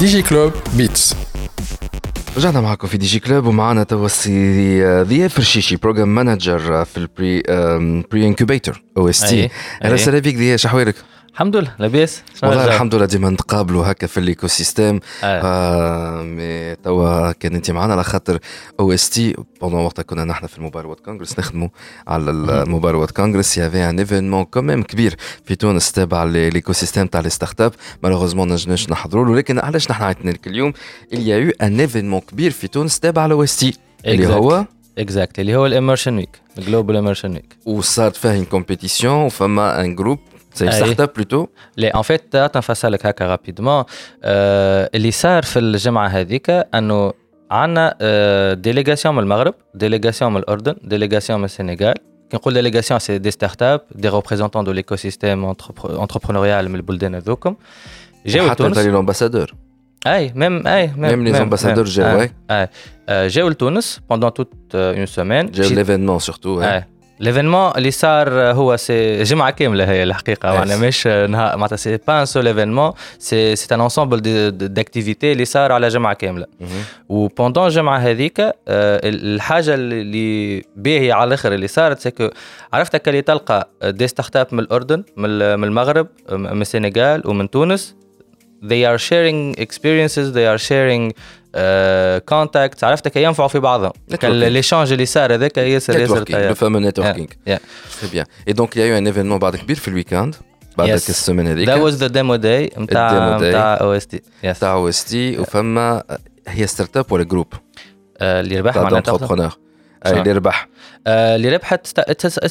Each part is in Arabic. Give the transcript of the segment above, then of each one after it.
Digiclub بيتس. رجعنا معكم في Digiclub ومعنا توا السي ضياء فرشيشي program manager في ال pre pre-incubator OST أهلا. وسهلا بك ضياء شحوالك الحمد لله لاباس. والله؟ الحمد لله ديما نتقابلوا هكا في ال écosystème آه. آه mais توا كان انت معنا على خاطر OST pendant وقتها كنا نحن في ال Mobile World Congress نخدموا على ال Mobile World Congress. y avait un événement quand même كبير في تونس تابع للايكو سيستيم تاع لي ستارت اب مالوغوزمون ما نجمناش نحضروا له لكن علاش نحن عيطنا لك اليوم؟ Il y a eu un événement كبير في تونس تابع اس تي اللي. هو؟ اكزاكت اللي هو الاميرشن ويك الجلوبال اميرشن ويك وصارت فيه compétition وفما ان جروب سي أي. ستارت اب بلوتو لي ان فيت تنفصلك هكا رابيدمون آه اللي صار في الجمعه هذيك انه عندنا آه ديليغاسيون من المغرب ديليغاسيون من الاردن ديليغاسيون من السنغال كي نقول délégation c'est des start-up des représentants de l'écosystème entrepreneurial من البلدان هذوكم جاو حتى لتونس les l'ambassadeur et même et même les ambassadeurs جاو et آه، جاو لتونس pendant toute une semaine جاو l'événement surtout آه l'événement اللي صار هو c'est جمعه كامله هي الحقيقة Yes. معناها مش نهار معناتها c'est pas un seul événement c'est c'est un ensemble d'activités اللي صار على جمعه كامله و pendant الجمعه هذيك الحاجة اللي باهيه على الآخر اللي صارت c'est que عرفتك اللي تلقى des startups من الأردن من ال- من المغرب من السنغال ومن تونس. They are sharing experiences they are sharing uh, contacts عرفتك ينفعوا في بعضهم. l'échange اللي صار هذاك ياسر ياسر le fameux networking. très bien et donc y a un événement بعد كبير في ال weekend بعد Yes. السيمين هذيك. That was the demo day نتاع داي. نتاع أو اس تي يس تاع أو اس تي وفما هي startup ولا groupe اللي ربح معناتها. اللي ربح. آه، اللي ربحت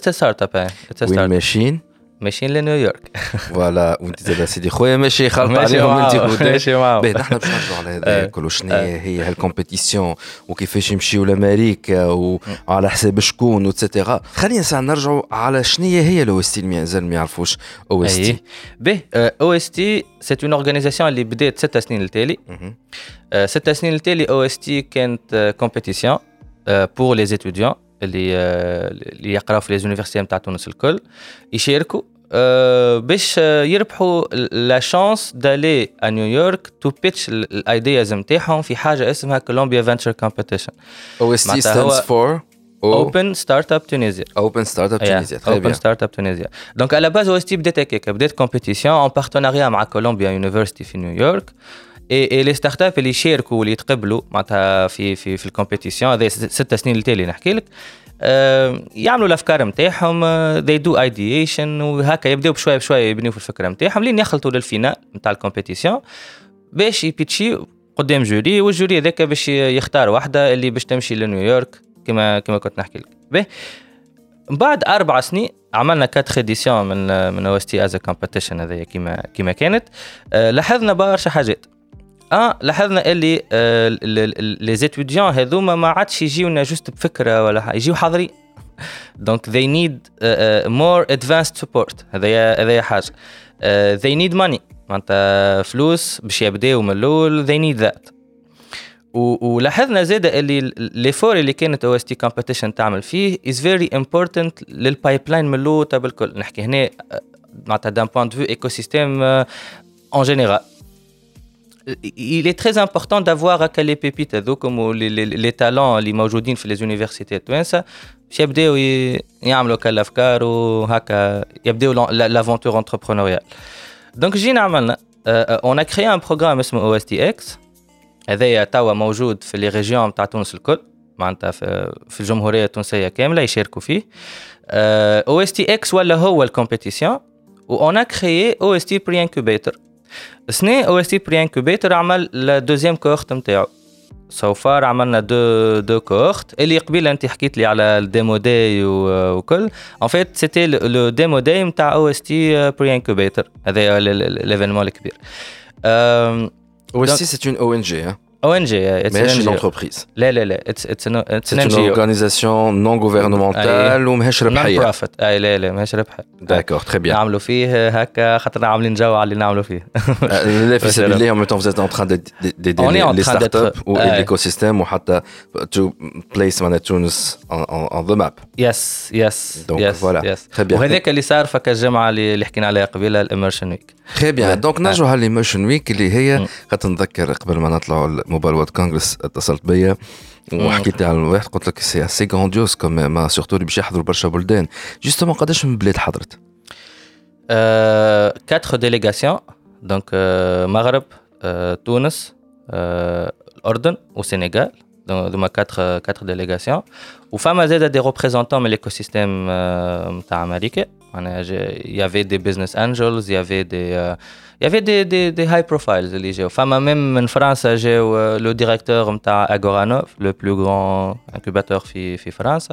ستارت اب وين ماشيين ماشيين لنيويورك voilà وانت زاد سيدي خويا ماشي خلط عليهم انت ماشي معاهم. باهي نحن باش نرجعوا على هذا آه. كله شنو هي؟ هال compétition وكيفاش يمشيوا لأمريكا وعلى حساب شكون et cetera خلينا ساعة نرجعوا على شنو هي ال OST المازال ما يعرفوش أو اس تي به أو اس تي سي اون اورغانيزاسيون اللي بدات ست سنين التالي آه، ست سنين التالي OST كانت compétition pour les étudiants اللي آه، اللي يقراو في les universités نتاع تونس الكل يشاركوا آه، باش يربحوا la chance d'aller à New York to pitch ال ideas نتاعهم في حاجة اسمها Columbia Venture Competition OST stands for Open Startup Tunisia Open Startup Tunisia Open Startup Tunisia donc على base OST بدات هكاك بدات compétition en partenariat مع Columbia University في نيويورك et les startups اللي يشاركوا واللي يتقبلوا معناتها في في في ال compétition هذا ست سنين التالي نحكي لك يعملوا الافكار نتاعهم دي دو ايديشن وهكا يبداو بشويه بشويه يبنيو في الفكرة نتاعهم لين يخلطوا لل finale نتاع ال compétition باش ي pitchي قدام jury وال jury هذاك باش يختار واحدة اللي باش تمشي لنيويورك كما كما كنت نحكي لك باهي بعد أربع سنين عملنا quatre éditions من من OST as competition هذايا كيما كيما كانت لاحظنا برشا حاجات آه لاحظنا اللي آه، les étudiants هذوما ما عادش يجيونا juste بفكرة ولا يجيو حاضرين. donc they need more advanced support. هذايا هذايا حاجة. uh, they need money. معناتها فلوس باش يبداو من الأول they need that. ولاحظنا زاد اللي l'effort اللي كانت OST competition تعمل فيه is very important لل pipeline من الأول بالكل نحكي هنا آه، معناتها d'un point de vue écosystème en général il est très important d'avoir هكا les pépites هذوكم ولي les talents اللي موجودين في les universités التوانسه باش يبداو ي- يعملوا كالافكار وهكا يبداو l'aventure entrepreneuriale donc جينا عملنا on crée un programme اسمه OSTX هذايا توا موجود في les régions تاع تونس الكل معناتها في, في الجمهوريه التونسيه كامله يشاركوا فيه OSTX ولا هو ال compétition و on crée OST Pre-Incubator سنة OST Pre-Incubator عمل la deuxième cohorte نتاعو so far عملنا deux deux cohortes اللي قبيله انت حكيت لي على ال demo day و- وكل en fait c'était le demo day نتاع OST Pre-Incubator هذا l'événement الكبير أو اس تي سي اون أو ان جي جي ماهيش une entreprise لا لا لا it's it's it's une une organisation non gouvernementale وماهيش non ربحيه profit eh لا لا ماهيش ربح d'accord très bien نعملوا فيه هكا خاطر عاملين جو على اللي نعملوا فيه لا في سبيل الله en même temps vous êtes en train d'aider On est en les train startups d'être- ou Ouais. l'écosystème ou حتى to place معناها تونس on, on, on the map. yes yes Très bien. وهذاك اللي صار فك الجمعه اللي حكينا عليها قبيله ال Immersion Week très bien donc نرجعوا على ال Immersion Week اللي هي. خاطر نتذكر قبل ما نطلعوا ال Mobile World Congress اتصلت بيا وحكيت على الواحد قلت لك c'est assez grandiose comme surtout اللي باش يحضروا برشا بلدان. justement قداش من بلاد حضرت؟ Euh, quatre délégations, donc euh, Maghreb, euh, Tunis, euh, l'Ordre au Sénégal, donc donc, quatre, euh, quatre délégations. Ou femmes des représentants de l'écosystème euh, américain. On a- j'ai- Il y avait des business angels, il y avait des, euh, il y avait des, des, des high profiles. اللي جاو. Femmes même en France, j'ai le directeur متاع Agoranov, le plus grand incubateur في في France.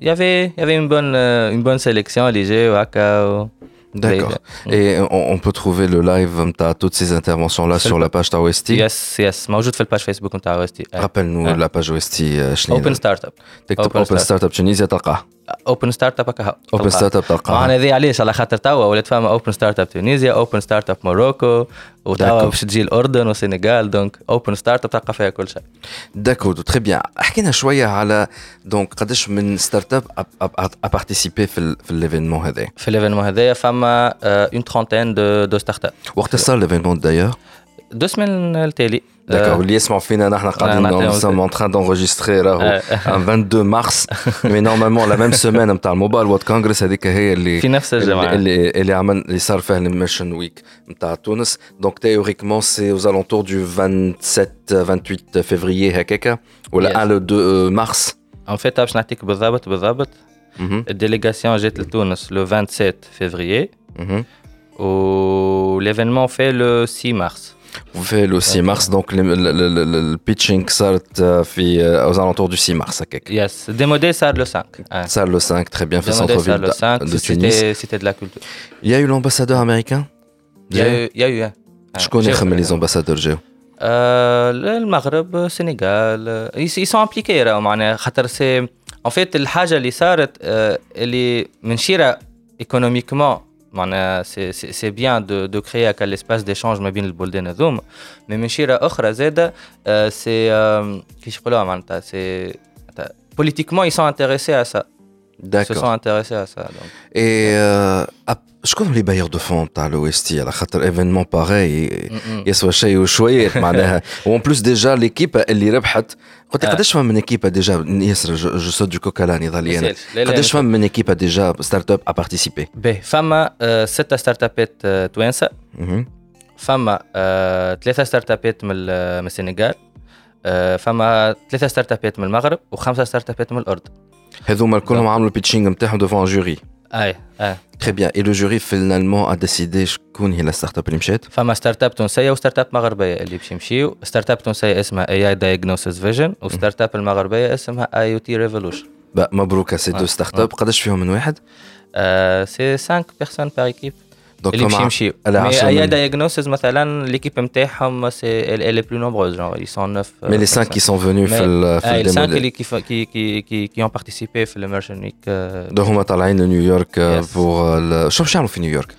Il y avait, il y avait une bonne, euh, une bonne sélection, اللي جاو هكا. D'accord. Mm. Et on, on peut trouver le live de toutes ces interventions-là C'est sur le- la page TAOST. يس يس موجود في ال page Facebook نتاع OST Rappelle-nous Ah. la page OST euh, شنو اوبن ستارت اب تكتب Open اوبن Startup. ستارت اب تونيزيا تلقاه Open Startup هكا Open Startup معنا تلقاه هذه علاش على خاطر توا ولات فما Open Startup Tunisia Open Startup Morocco وتوا. باش تجي الاردن والسنغال donc Open Startup تلقى فيها كل شيء d'accord très bien حكينا شوية على donc قداش من startups a participé في ال- في ال événement هذا في ال événement هذايا فما une trentaine de de startups وقت صار ال événement d'ailleurs deux semaines التالي D'accord, اللي يسمعوا فينا نحن قاعدين نعطيهم nous sommes en train d'enregistrer راهو آه. un 22 mars. Mais normalement la même semaine نتاع ال Mobile World Congress هذيك هي اللي في نفس الجمعة. اللي اللي عمل اللي صار فيها ال Immersion Week نتاع تونس donc théoriquement c'est aux alentours du 27 28 février هكاكا ولا Yes. 1 le 2 mars. ان فيت باش نعطيك بالضبط بالضبط Mhm, الديليغاسيون جات لتونس لو 27 فيفريي mhm. وليفينمون في لو 6 مارس في le 6 mars donc البيتشينغ صارت آه، في آه، aux alentours du 6 mars هكاك يس démodé ça le 5 hein. صار le 5 très bien في Démodé ça centre-ville le 5 de Tunis c'était c'était de la culture Il y a eu l'ambassadeur américain il y a eu il y a eu hein. شكون J'ai- يخمم les ambassadeurs جاو آه، المغرب السنغال ils sont impliqués راهو معناها خاطر سي en fait الحاجه اللي صارت آه، اللي منشيره ايكونوميكمون معناها سي سي سي بيان دو دو كريا هكا ليسباس ديشانج ما بين البلدان هذوما مي من شيره أخرى زاده آه، سي آه، كيفاش يقولوها معناتها سي بوليتيكمون ils sont intéressés à ça. Se sont intéressés à ça donc. Et euh, les bailleurs de fonds تاع l'OST على خاطر événement pareil م-م. يسوى شيء وشويات معناها و en plus déjà l'équipe اللي ربحت قلت. قداش فما من équipe a déjà ياسر جو سو دو كوكالا نضالي أنا يسالش. لا- لا، قداش. فما من équipe a déjà startup a participé باهي فما ستة startup ات توانسه فما ثلاثة startup ات من ال- من السنغال فما ثلاثة startup ات من المغرب وخمسة startup ات من الأردن هذوما الكلهم عملوا ال pitching نتاعهم devant jury أي أي. très bien et le jury finalement a décidé شكون هي la startup اللي مشات؟ فما startup تونسية و startup مغربية اللي باش يمشيو. startup تونسية اسمها AI Diagnosis Vision و startup المغربية اسمها IoT Revolution مبروك. ces deux. startup قداش فيهم من واحد؟ c'est 5 personnes par équipe اللي باش فما يمشيو على mais عشرة اي من- Diagnosis مثلا l'équipe نتاعهم c'est la plus nombreuse genre ils sont 9 mais les 5 qui sont venus في ال- في et les 5 ال démo اللي qui qui qui qui qui ont participé في ال immersion week donc هما طالعين لنيويورك Yes. pour شو باش يعملوا في نيويورك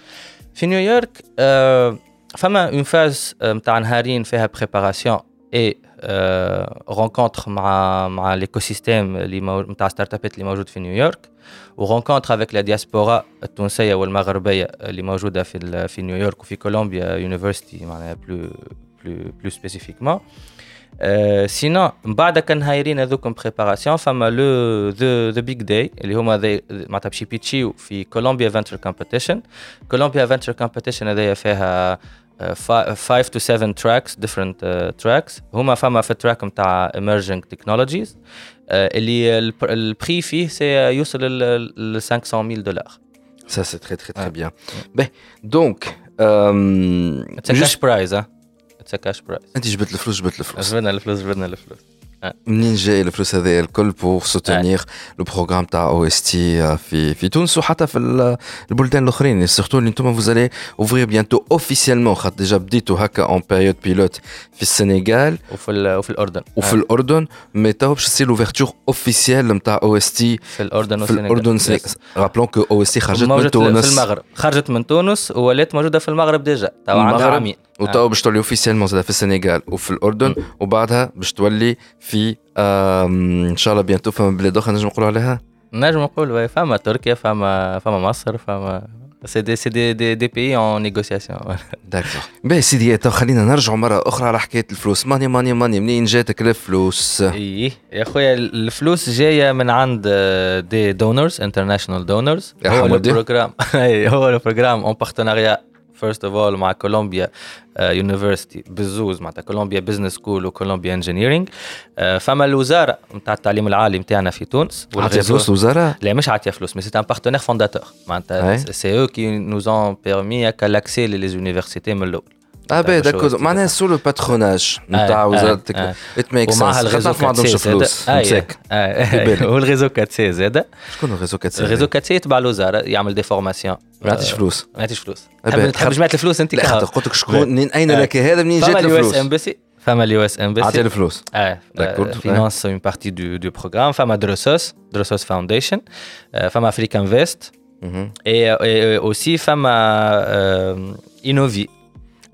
في نيويورك آه، فما une phase نتاع نهارين فيها préparation et rencontre مع مع système اللي نتاع startup ات اللي موجود في نيويورك و rencontre avec la diaspora التونسيه والمغربيه اللي موجوده في في نيويورك وفي Columbia University معناها plus plus plus spécifiquement sinon من بعد كان هايرين هذوكم préparation فما le the the big day اللي هما معناتها باش يبيتشيو في Columbia Venture Competition Columbia Venture Competition هذايا فيها 5 to 7 tracks different tracks هما فما في ال track نتاع emerging technologies اللي الب- ال prix فيه c'est يوصل ل 500 دولار Ça, c'est très, très, très Ouais. bien. Ben, donc, euh, it's cash prize ها it's cash prize انت جبت الفلوس جبت الفلوس جبدنا الفلوس جبدنا الفلوس منين جاي الفلوس هذايا الكل pour soutenir le programme تاع OST في في تونس وحتى في ال- البلدان الأخرين. surtout اللي أنتم vous ouvrirez bientôt officiellement خاطر déjà بديتو هكا une période pilote في السنغال. وفي وفي الأردن. وفي آه. الأردن. mais تو باش تصير l'ouverture officielle نتاع OST في الأردن في الأردن. rappelons que OST خرجت من موجود في تونس. المغرب. خرجت من تونس ولات موجودة في المغرب déjà. توا عندها عامين وتوا باش تولي officiellement في السنغال وفي الأردن. وبعدها باش تولي في آم، إن شاء الله bientôt فما بلاد أخرى نجم نقولوا عليها؟ نجم نقول فما تركيا فما فما مصر فما C'est des, c'est des, des, des pays en négociation. d'accord باهي سيدي تو خلينا نرجعوا مرة أخرى على حكاية الفلوس. money money money منين جاتك الفلوس؟ إيه يا خويا الفلوس جاية من عند des donors international donors هو. ال programme. هو ال programme en partenariat first of all مع Columbia University بزوز معناتها Columbia Business School و Columbia Engineering فما الوزارة نتاع التعليم العالي نتاعنا في تونس. عطي وال réseau- فلوس الوزارة؟ لا مش عطية فلوس mais c'est un partenaire fondateur معناتها. c'est eux qui nous ont permis هكا l'accès les universités من الأول. آه باهي هو معناها sous le patronage نتاع وزاره التكنولوجيا. it make ومعها sense ال réseau خاطر ما عندهمش 4C زادة. فلوس مساك آه، بالك. والغيزو 4 سي زاده شكون ال réseau quatre ال réseau 4C يتبع الوزاره يعمل des formations ما يعطيش فلوس ما يعطيش فلوس تحب جماعة الفلوس انت قلت لك شكون منين اين. لك هذا منين فما جات ال US الفلوس embassy فما ال US عطي embassy الفلوس آه finance une partie du, du programme. فما Drosos Drosos Foundation فما AfricInvest et aussi فما euh,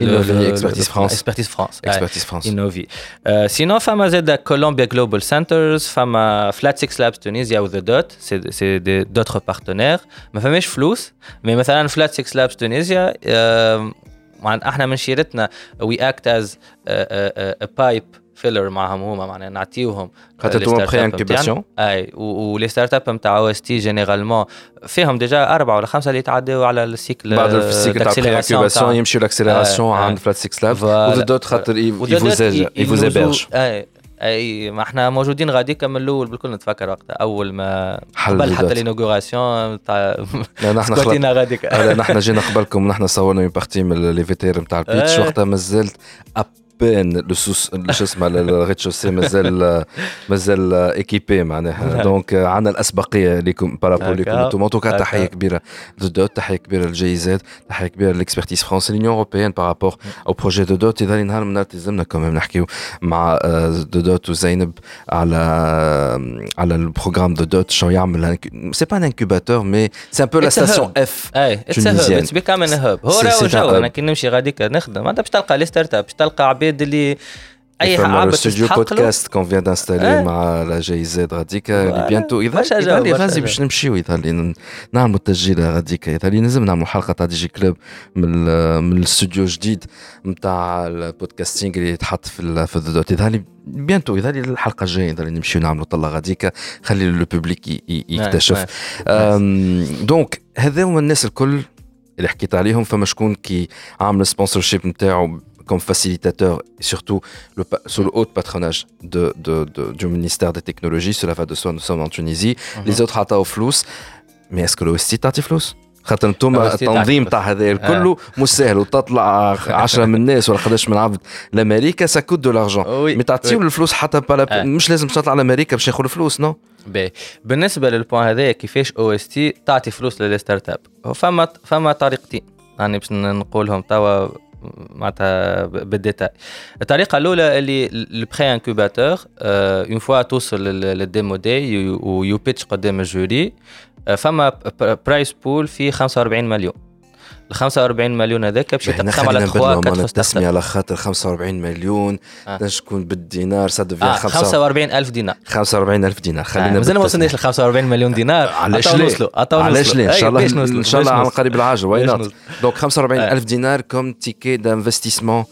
Innovi Innovi, Le- le- Expertise le- France. Expertise France ouais. اكسبرتيز فرانس Innovi. Euh, sinon, فما زاد Columbia Global Centers, فما Flat Six Labs Tunisia ou The Dot, c'est c'est des- d'autres partenaires. ما فماش فلوس، mais مثلا Flat Six Labs Tunisia euh, مع- احنا من شيرتنا we act as a, a, a, a pipe filler معهم هما معناها نعطيوهم خاطر incubation متاعنا. أي و les startups نتاع OST généralement فيهم déjà أربعة ولا خمسة اللي يتعداو على ال cycle بعد ال cycle تاع pré-incubation يمشيو l'accélération. عند فلات 6 لاب Voilà. و The Dot خاطر وده يفوز دلوقتي يفوز ils nous- héberge أي أي ما إحنا موجودين غاديكا من الأول بالكل نتفكر وقتها أول ما قبل حتى. l'inauguration تاع نحن هلا نحن جينا قبلكم ونحن صورنا partie من les features نتاع ال pitch. وقتها مازلت سوس شو اسمه ال rez-de-chaussée مازال مازال équipé معناها donc عندنا الأسبقية ليكم par rapport ليكم هكا. أنتم tout cas هكا. تحية كبيرة لل Dot تحية كبيرة لل GIZ تحية كبيرة لل Expertise France l'Union européenne par rapport au projet The Dot إذا نهار من نهار تلزمنا كمان نحكيو مع آه، The Dot وزينب على على ال programme The Dot شنو يعمل c'est pas un incubateur mais c'est un peu la. Station F اي it's hub tunisien. it's becoming hub هو C'est- راهو جو. أنا كي نمشي غاديكا نخدم انت باش تلقى les startups باش تلقى عباد اللي أي الاستوديو تستحق له. podcast qu'on vient d'installer. مع لا جي زاد غاديكا. اللي. bientôt اذا لي برشا غازي. باش نمشيو اذا اللي ن- نعملوا التسجيل غاديكا. إذا اللي لازم نعملوا حلقة تاع Digi Club من من الاستوديو الجديد نتاع ال podcasting اللي يتحط في في ال Dot إذا اللي bientôt إذا اللي الحلقة الجاية إذا اللي نمشيو نعملوا طلة غاديكا. خلي le public ي- يكتشف. أم، donc هذا هما الناس الكل اللي حكيت عليهم. فما شكون كي عامل sponsorship نتاعو comme facilitateur et surtout le, pa- sous le haut patronage de, de- de- du ministère des Technologies. Cela va de soi, nous sommes en Tunisie. Les autres عطاو فلوس mais est-ce que l'OST تعطي فلوس؟ خاطر أنتم OST تعطي التنظيم فلوس. تاع هذا كله مش سهل وتطلع 10 من الناس ولا 11 من عبد لامريكا ça coûte de l'argent oui mais تعطيو الفلوس حتى بلا آه. مش لازم تطلع لامريكا باش ياخذوا الفلوس نو باهي بالنسبة لل point هذايا كيفاش OST تعطي فلوس لل les startups فما فما طريقتين يعني باش نقولهم توا معناتها بال détail. الطريقة الأولى اللي ال pré-incubateur une fois توصل لل- لل demo day و you pitch قدام ال jury آه، فما prize pool في 45 مليون. ال 45 مليون هذاك باش يتقسم على خلينا 3 نبدلهم 4 أنا ستارت التسمية على خاطر 45 مليون آه. تكون بالدينار ça devient آه 45 45 ألف دينار 45 ألف دينار خلينا خلينا مازال ما. وصلناش ل 45 مليون دينار علاش ليه؟ علاش. ليه؟ إن شاء الله ان شاء الله على. قريب العاجل why not. donc 45 آه. ألف دينار comme ticket d'investissement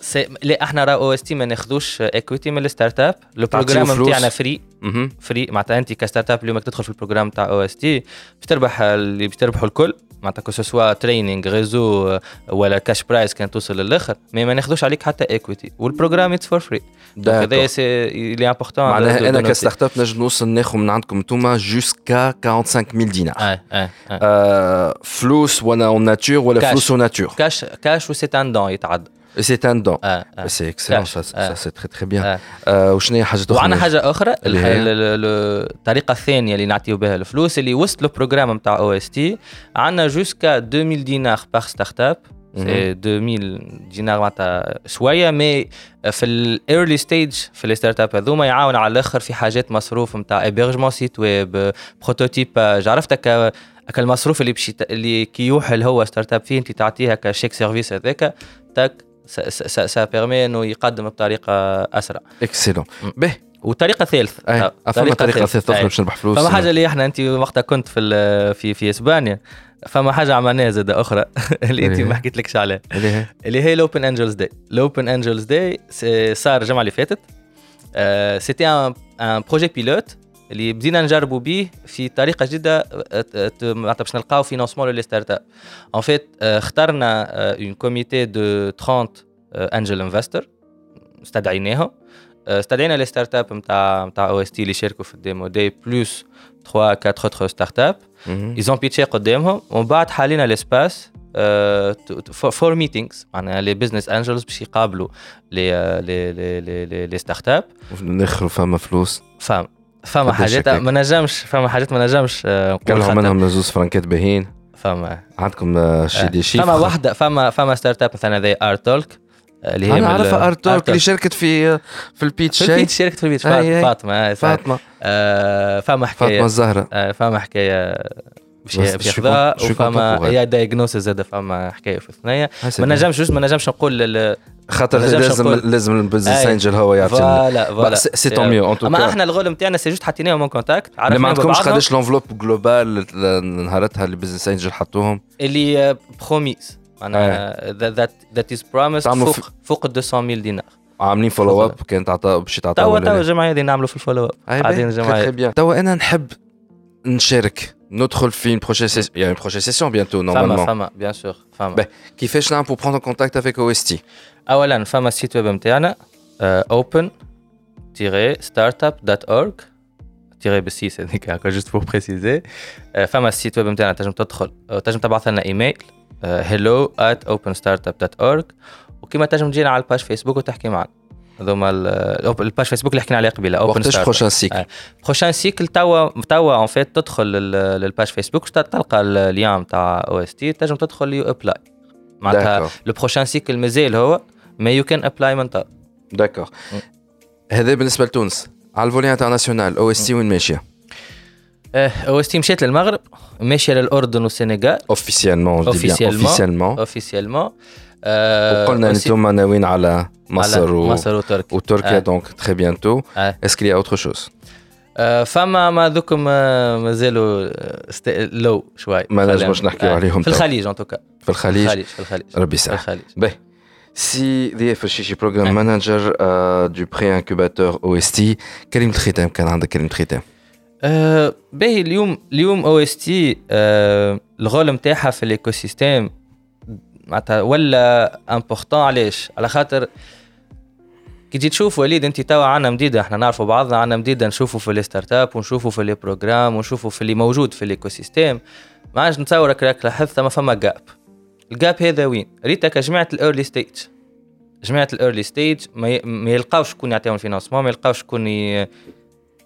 لا إحنا راه OST ما ناخذوش equity من ال startup لو تعطيو program فلوس. نتاعنا free free معناتها أنت ك startup اليوم تدخل في ال program تاع OST باش تربح اللي باش تربحوا الكل معناتها que ce soit training réseau ولا cash prize كان توصل للاخر mais ما ناخذوش عليك حتى equity وال program it's for free هذا c'est l'important معناها أنا ك start up نجم نوصل ناخذ من عندكم انتوما jusqu'à 45000 دينار اي اي آه، فلوس ولا en nature ولا كاش. فلوس en nature cash cash و c'est un don يتعدى c'est un don c'est excellent. ça. c'est très très bien. وشنو هي حاجة أخرى؟ وعندنا حاجة أخرى؟ الطريقة الثانية اللي نعطيو بها الفلوس اللي وصلوا program نتاع OST عندنا jusqu'à 2000 دينار par startup c'est 2000 دينار معناتها شوية mais في ال early stage في ال startup هذوما يعاون على الآخر في حاجات مصروف نتاع hébergement site web prototypage عرفت هكا هكا المصروف اللي بشي اللي كي يوحل هو startup فيه أنت تعطيه هكا chèque service هذاك. donc ça permet انه يقدم بطريقة أسرع. excellent. به. وطريقة ثالثه أي فما طريقة ثالثة باش نربح فلوس. فما حاجة اللي إحنا أنت وقتها كنت في في في إسبانيا. فما حاجة عملناها زاد أخرى. اللي أنت ما حكيتلكش عليها اللي هي اللي هي ال Open Angels Day. ال Open Angels Day صار الجمعة اللي فاتت. c'était un projet pilote اللي بدينا نجربوا به في طريقة جديدة معناتها باش نلقاو financement لل les startups en fait اخترنا un comité de 30 angel investor استدعيناهم استدعينا les startups نتاع نتاع OST اللي شاركوا في ال demo. day plus 3 4 autres startups ils ont pitché قدامهم. ومن بعد حالينا l'espace for meetings معناها les business angels باش يقابلوا les les les les les startups نخروا فما فلوس. فما. فما حاجات ما نجمش فما حاجات ما نجمش نقول منهم زوز فرانكات باهين فما. عندكم شي des chiffres فما واحدة فما فما startup مثلا زي Art Talk اللي هي أنا عارفه Art Talk اللي شاركت في في ال pitch في ال pitch شاركت في ال pitch فاطمة فاطمة. فما حكاية. فاطمة الزهراء فما حكاية باش ياخذها وفما هي Diagnosis زاد فما حكاية في الثنية. ما نجمش ما نجمش نقول خاطر لازم لازم ال business angel هو يعطي voilà voilà. c'est tant mieux أما إحنا الغول نتاعنا c'est juste حطيناهم en contact عرفنا ما عندكمش قداش l'enveloppe globale نهارتها اللي business angels حطوهم؟ اللي promise معناها that that is promise فوق فوق 200 دينار. عاملين follow up كانت تعطى باش تعطى توا توا الجمعيه هذه نعملوا في ال follow up قاعدين الجمعيه توا أنا نحب نشارك ندخل في une prochaine session il y a une prochaine session bientôt normalement. فما فما bien sûr فما bah, كيفاش نعمل pour prendre contact avec OST اولا فما ال site web نتاعنا open startup.org tiret بالسيس هذيك هكا juste pour préciser فما ال site web نتاعنا تنجم تدخل تنجم تبعث لنا email hello at openstartup.org وكما تنجم تجينا على ال page Facebook وتحكي معنا هذوما ال page Facebook اللي حكينا عليه قبيلة Open Start prochain cycle prochain cycle توا توا en fait تدخل لل page Facebook تلقى اليوم تاع OST تنجم تدخل you apply معناتها le prochain cycle مازال هو mais you can apply من توا d'accord هذا بالنسبة لتونس. على ال volet international OST وين ماشية؟ OST مشات للمغرب ماشية للأردن والسنغال. officiellement officiellement officiellement وقلنا أنتم ناويين على مصر و... مصر وتركيا. وتركيا donc très bientôt est-ce que les autres choses فما ما ذوكم مازالوا لو شوي. ما نجمش نحكيو عليهم. في الخليج en tout cas في الخليج؟ في الخليج ربي يسعدك باهي. سي ضياف الشيشي program manager de pré-incubateur OST كلمة ختام كان عندك كلمة ختام باهي اليوم اليوم OST الغول نتاعها في ال ecosystem معناتها ولا important علاش؟ على خاطر كي تجي تشوف وليد انت توا عنا مديدة إحنا نعرفوا بعضنا عنا مديدة نشوفوا في ال startup ونشوفوا في les programmes ونشوفوا في اللي موجود في ال ecosystem ما عادش نتصورك راك لاحظت ما فما gap ال gap هذا وين؟ ريتا كجماعه ال early stage جماعة ال early stage ما يلقاوش شكون يعطيهم ال financement ما يلقاوش شكون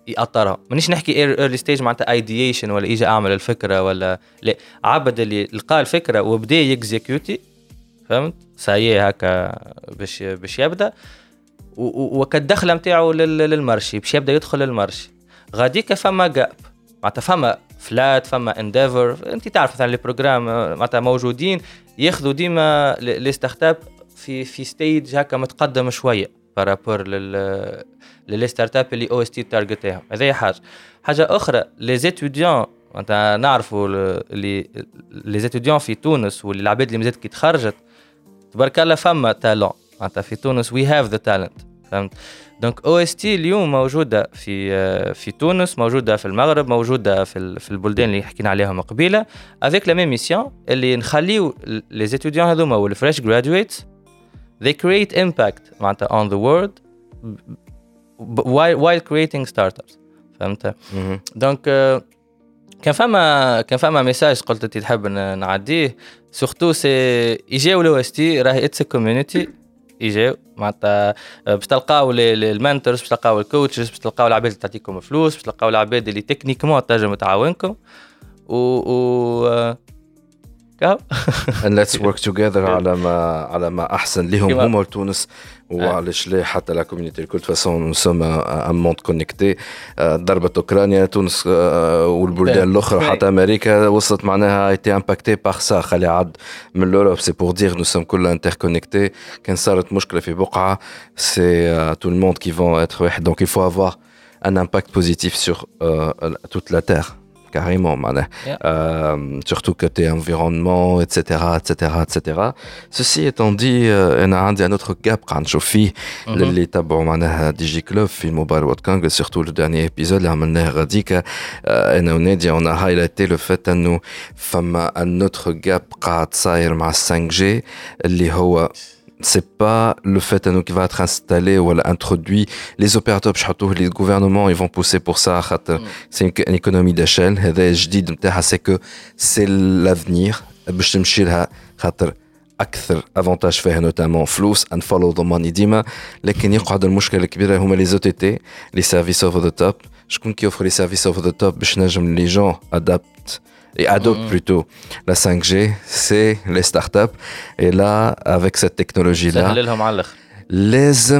يأطرها. مانيش نحكي early stage معناتها ideation ولا اجى أعمل الفكرة ولا لا. عبد اللي لقى الفكرة وبدأ ي executي فهمت؟ سايي هكا باش باش يبدأ. وكالدخله نتاعو لل marché باش يبدأ يدخل لل marché. غاديك فما gap معناتها فما فلات فما انديفر أنت تعرف مثلا les programmes معناتها موجودين ياخذوا ديما les startups في في stage هكا متقدم شوية par rapport لل les startups اللي OST تارجتيهم هذه حاجة. حاجة أخرى les étudiants معناتها نعرفوا اللي les étudiants في تونس واللي العباد اللي مازالت كي تخرجت تبارك الله فما talent معناتها في تونس we have the talent فهمت؟ donc OST اليوم موجودة في في تونس موجودة في المغرب موجودة في في البلدان اللي حكينا عليهم قبيلة avec la même mission اللي نخليو les étudiants هذوما وال fresh graduates they create impact معناتها on the world while while creating startups فهمت؟ donc كان فما كان فما message قلت انت تحب نعديه. surtout si يجيو لـ OST راهي it's community يجيو معناتها باش تلقاو ال mentors باش تلقاو ال coaches باش تلقاو العباد اللي تعطيكم فلوس باش تلقاو العباد اللي techniquement تنجم تعاونكم. و, و... كهو and let's work together على ما على ما أحسن. لهم هما وتونس وعلاش لا حتى la community الكل façon nous sommes un monde connecté ضربت أوكرانيا تونس والبلدان الأخرى حتى أمريكا وصلت معناها été impactée par ça خلي عد من l'Europe c'est pour dire nous sommes كلنا interconnectés كان صارت مشكلة في بقعة. c'est tout le monde qui vont être واحد. دونك il faut avoir un impact positif sur euh, toute la terre. Carrément, man. Yeah. Euh, surtout côté environnement, etc., etc., etc. Ceci étant dit, euh, on a un un autre gap quand je fais اللي تبعوا معناها Digiclub في ال Mobile World Congress surtout le dernier épisode اللي عملناه غاديك أنا ونادي on a highlighté le fait انه فما un autre gap قاعد صاير مع 5G اللي هو c'est pas le fait hein, qui va être installé ou introduit les opérateurs les gouvernements ils vont pousser pour ça mm. c'est une, économie d'échelle. Je dis c'est que c'est l'avenir. باش تمشي لها خاطر أكثر avantages فيها notamment فلوس and follow the money ديما لكن يقعد المشكلة الكبيره هما les OTT les services over the top شكون كيوفر لي سيرفيس اوف ذا توب باش نجم لي جون ادابت et adopte plutôt. La 5G, c'est les startups. Et là, avec cette technologie-là, les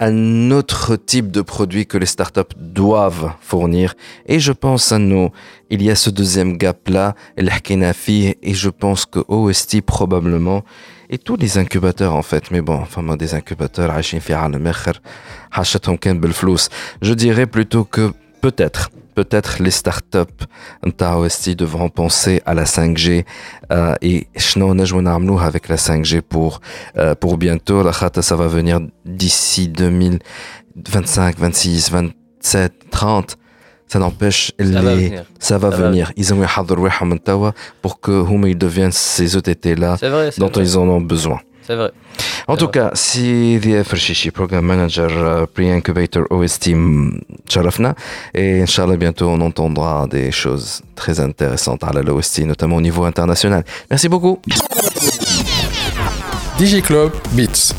un autre type de produit que les startups doivent fournir. Et je pense à nous, il y a ce deuxième gap-là, et je pense que OST probablement, et tous les incubateurs en fait, mais bon, enfin des incubateurs, je dirais plutôt que peut-être peut-être les startups aussi devront penser à la 5G euh, et avec la 5G pour euh, pour bientôt. La ça va venir d'ici 2025 26 27 30 ça n'empêche ça, les, va ça va venir. Ils ont pour que ils deviennent ces OTT là dont ils en ont besoin. C'est vrai. En tout cas, si DF Rishishi, Program Manager euh, Pre-Incubator OST, Charafna, et Inch'Allah, bientôt on entendra des choses très intéressantes à l'OST, notamment au niveau international. Merci beaucoup. DigiClub Beats.